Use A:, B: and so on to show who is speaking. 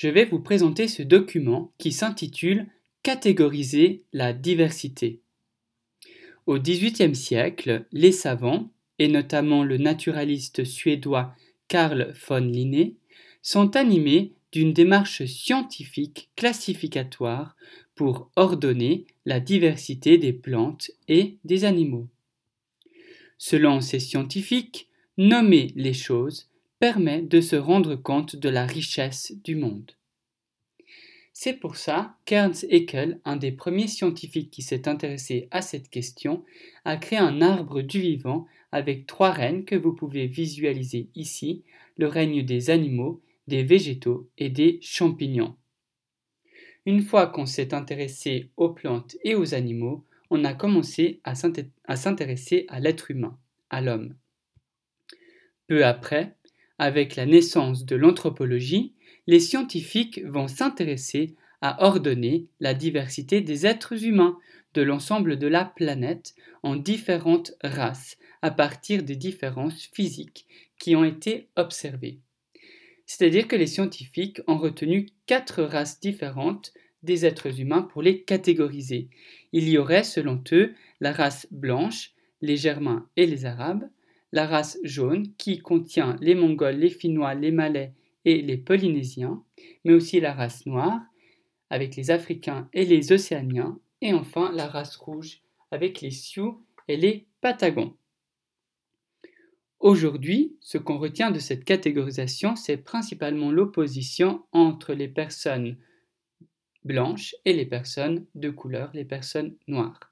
A: je vais vous présenter ce document qui s'intitule Catégoriser la diversité. Au XVIIIe siècle, les savants, et notamment le naturaliste suédois Carl von Linné, sont animés d'une démarche scientifique classificatoire pour ordonner la diversité des plantes et des animaux. Selon ces scientifiques, nommer les choses permet de se rendre compte de la richesse du monde. C'est pour ça qu'Ernst Haeckel, un des premiers scientifiques qui s'est intéressé à cette question, a créé un arbre du vivant avec trois règnes que vous pouvez visualiser ici, le règne des animaux, des végétaux et des champignons. Une fois qu'on s'est intéressé aux plantes et aux animaux, on a commencé à s'intéresser à l'être humain, à l'homme. Peu après, avec la naissance de l'anthropologie, les scientifiques vont s'intéresser à ordonner la diversité des êtres humains de l'ensemble de la planète en différentes races à partir des différences physiques qui ont été observées. C'est-à-dire que les scientifiques ont retenu quatre races différentes des êtres humains pour les catégoriser. Il y aurait, selon eux, la race blanche, les Germains et les Arabes, la race jaune qui contient les Mongols, les Finnois, les Malais et les Polynésiens, mais aussi la race noire avec les Africains et les Océaniens, et enfin la race rouge avec les Sioux et les Patagons. Aujourd'hui, ce qu'on retient de cette catégorisation, c'est principalement l'opposition entre les personnes blanches et les personnes de couleur, les personnes noires.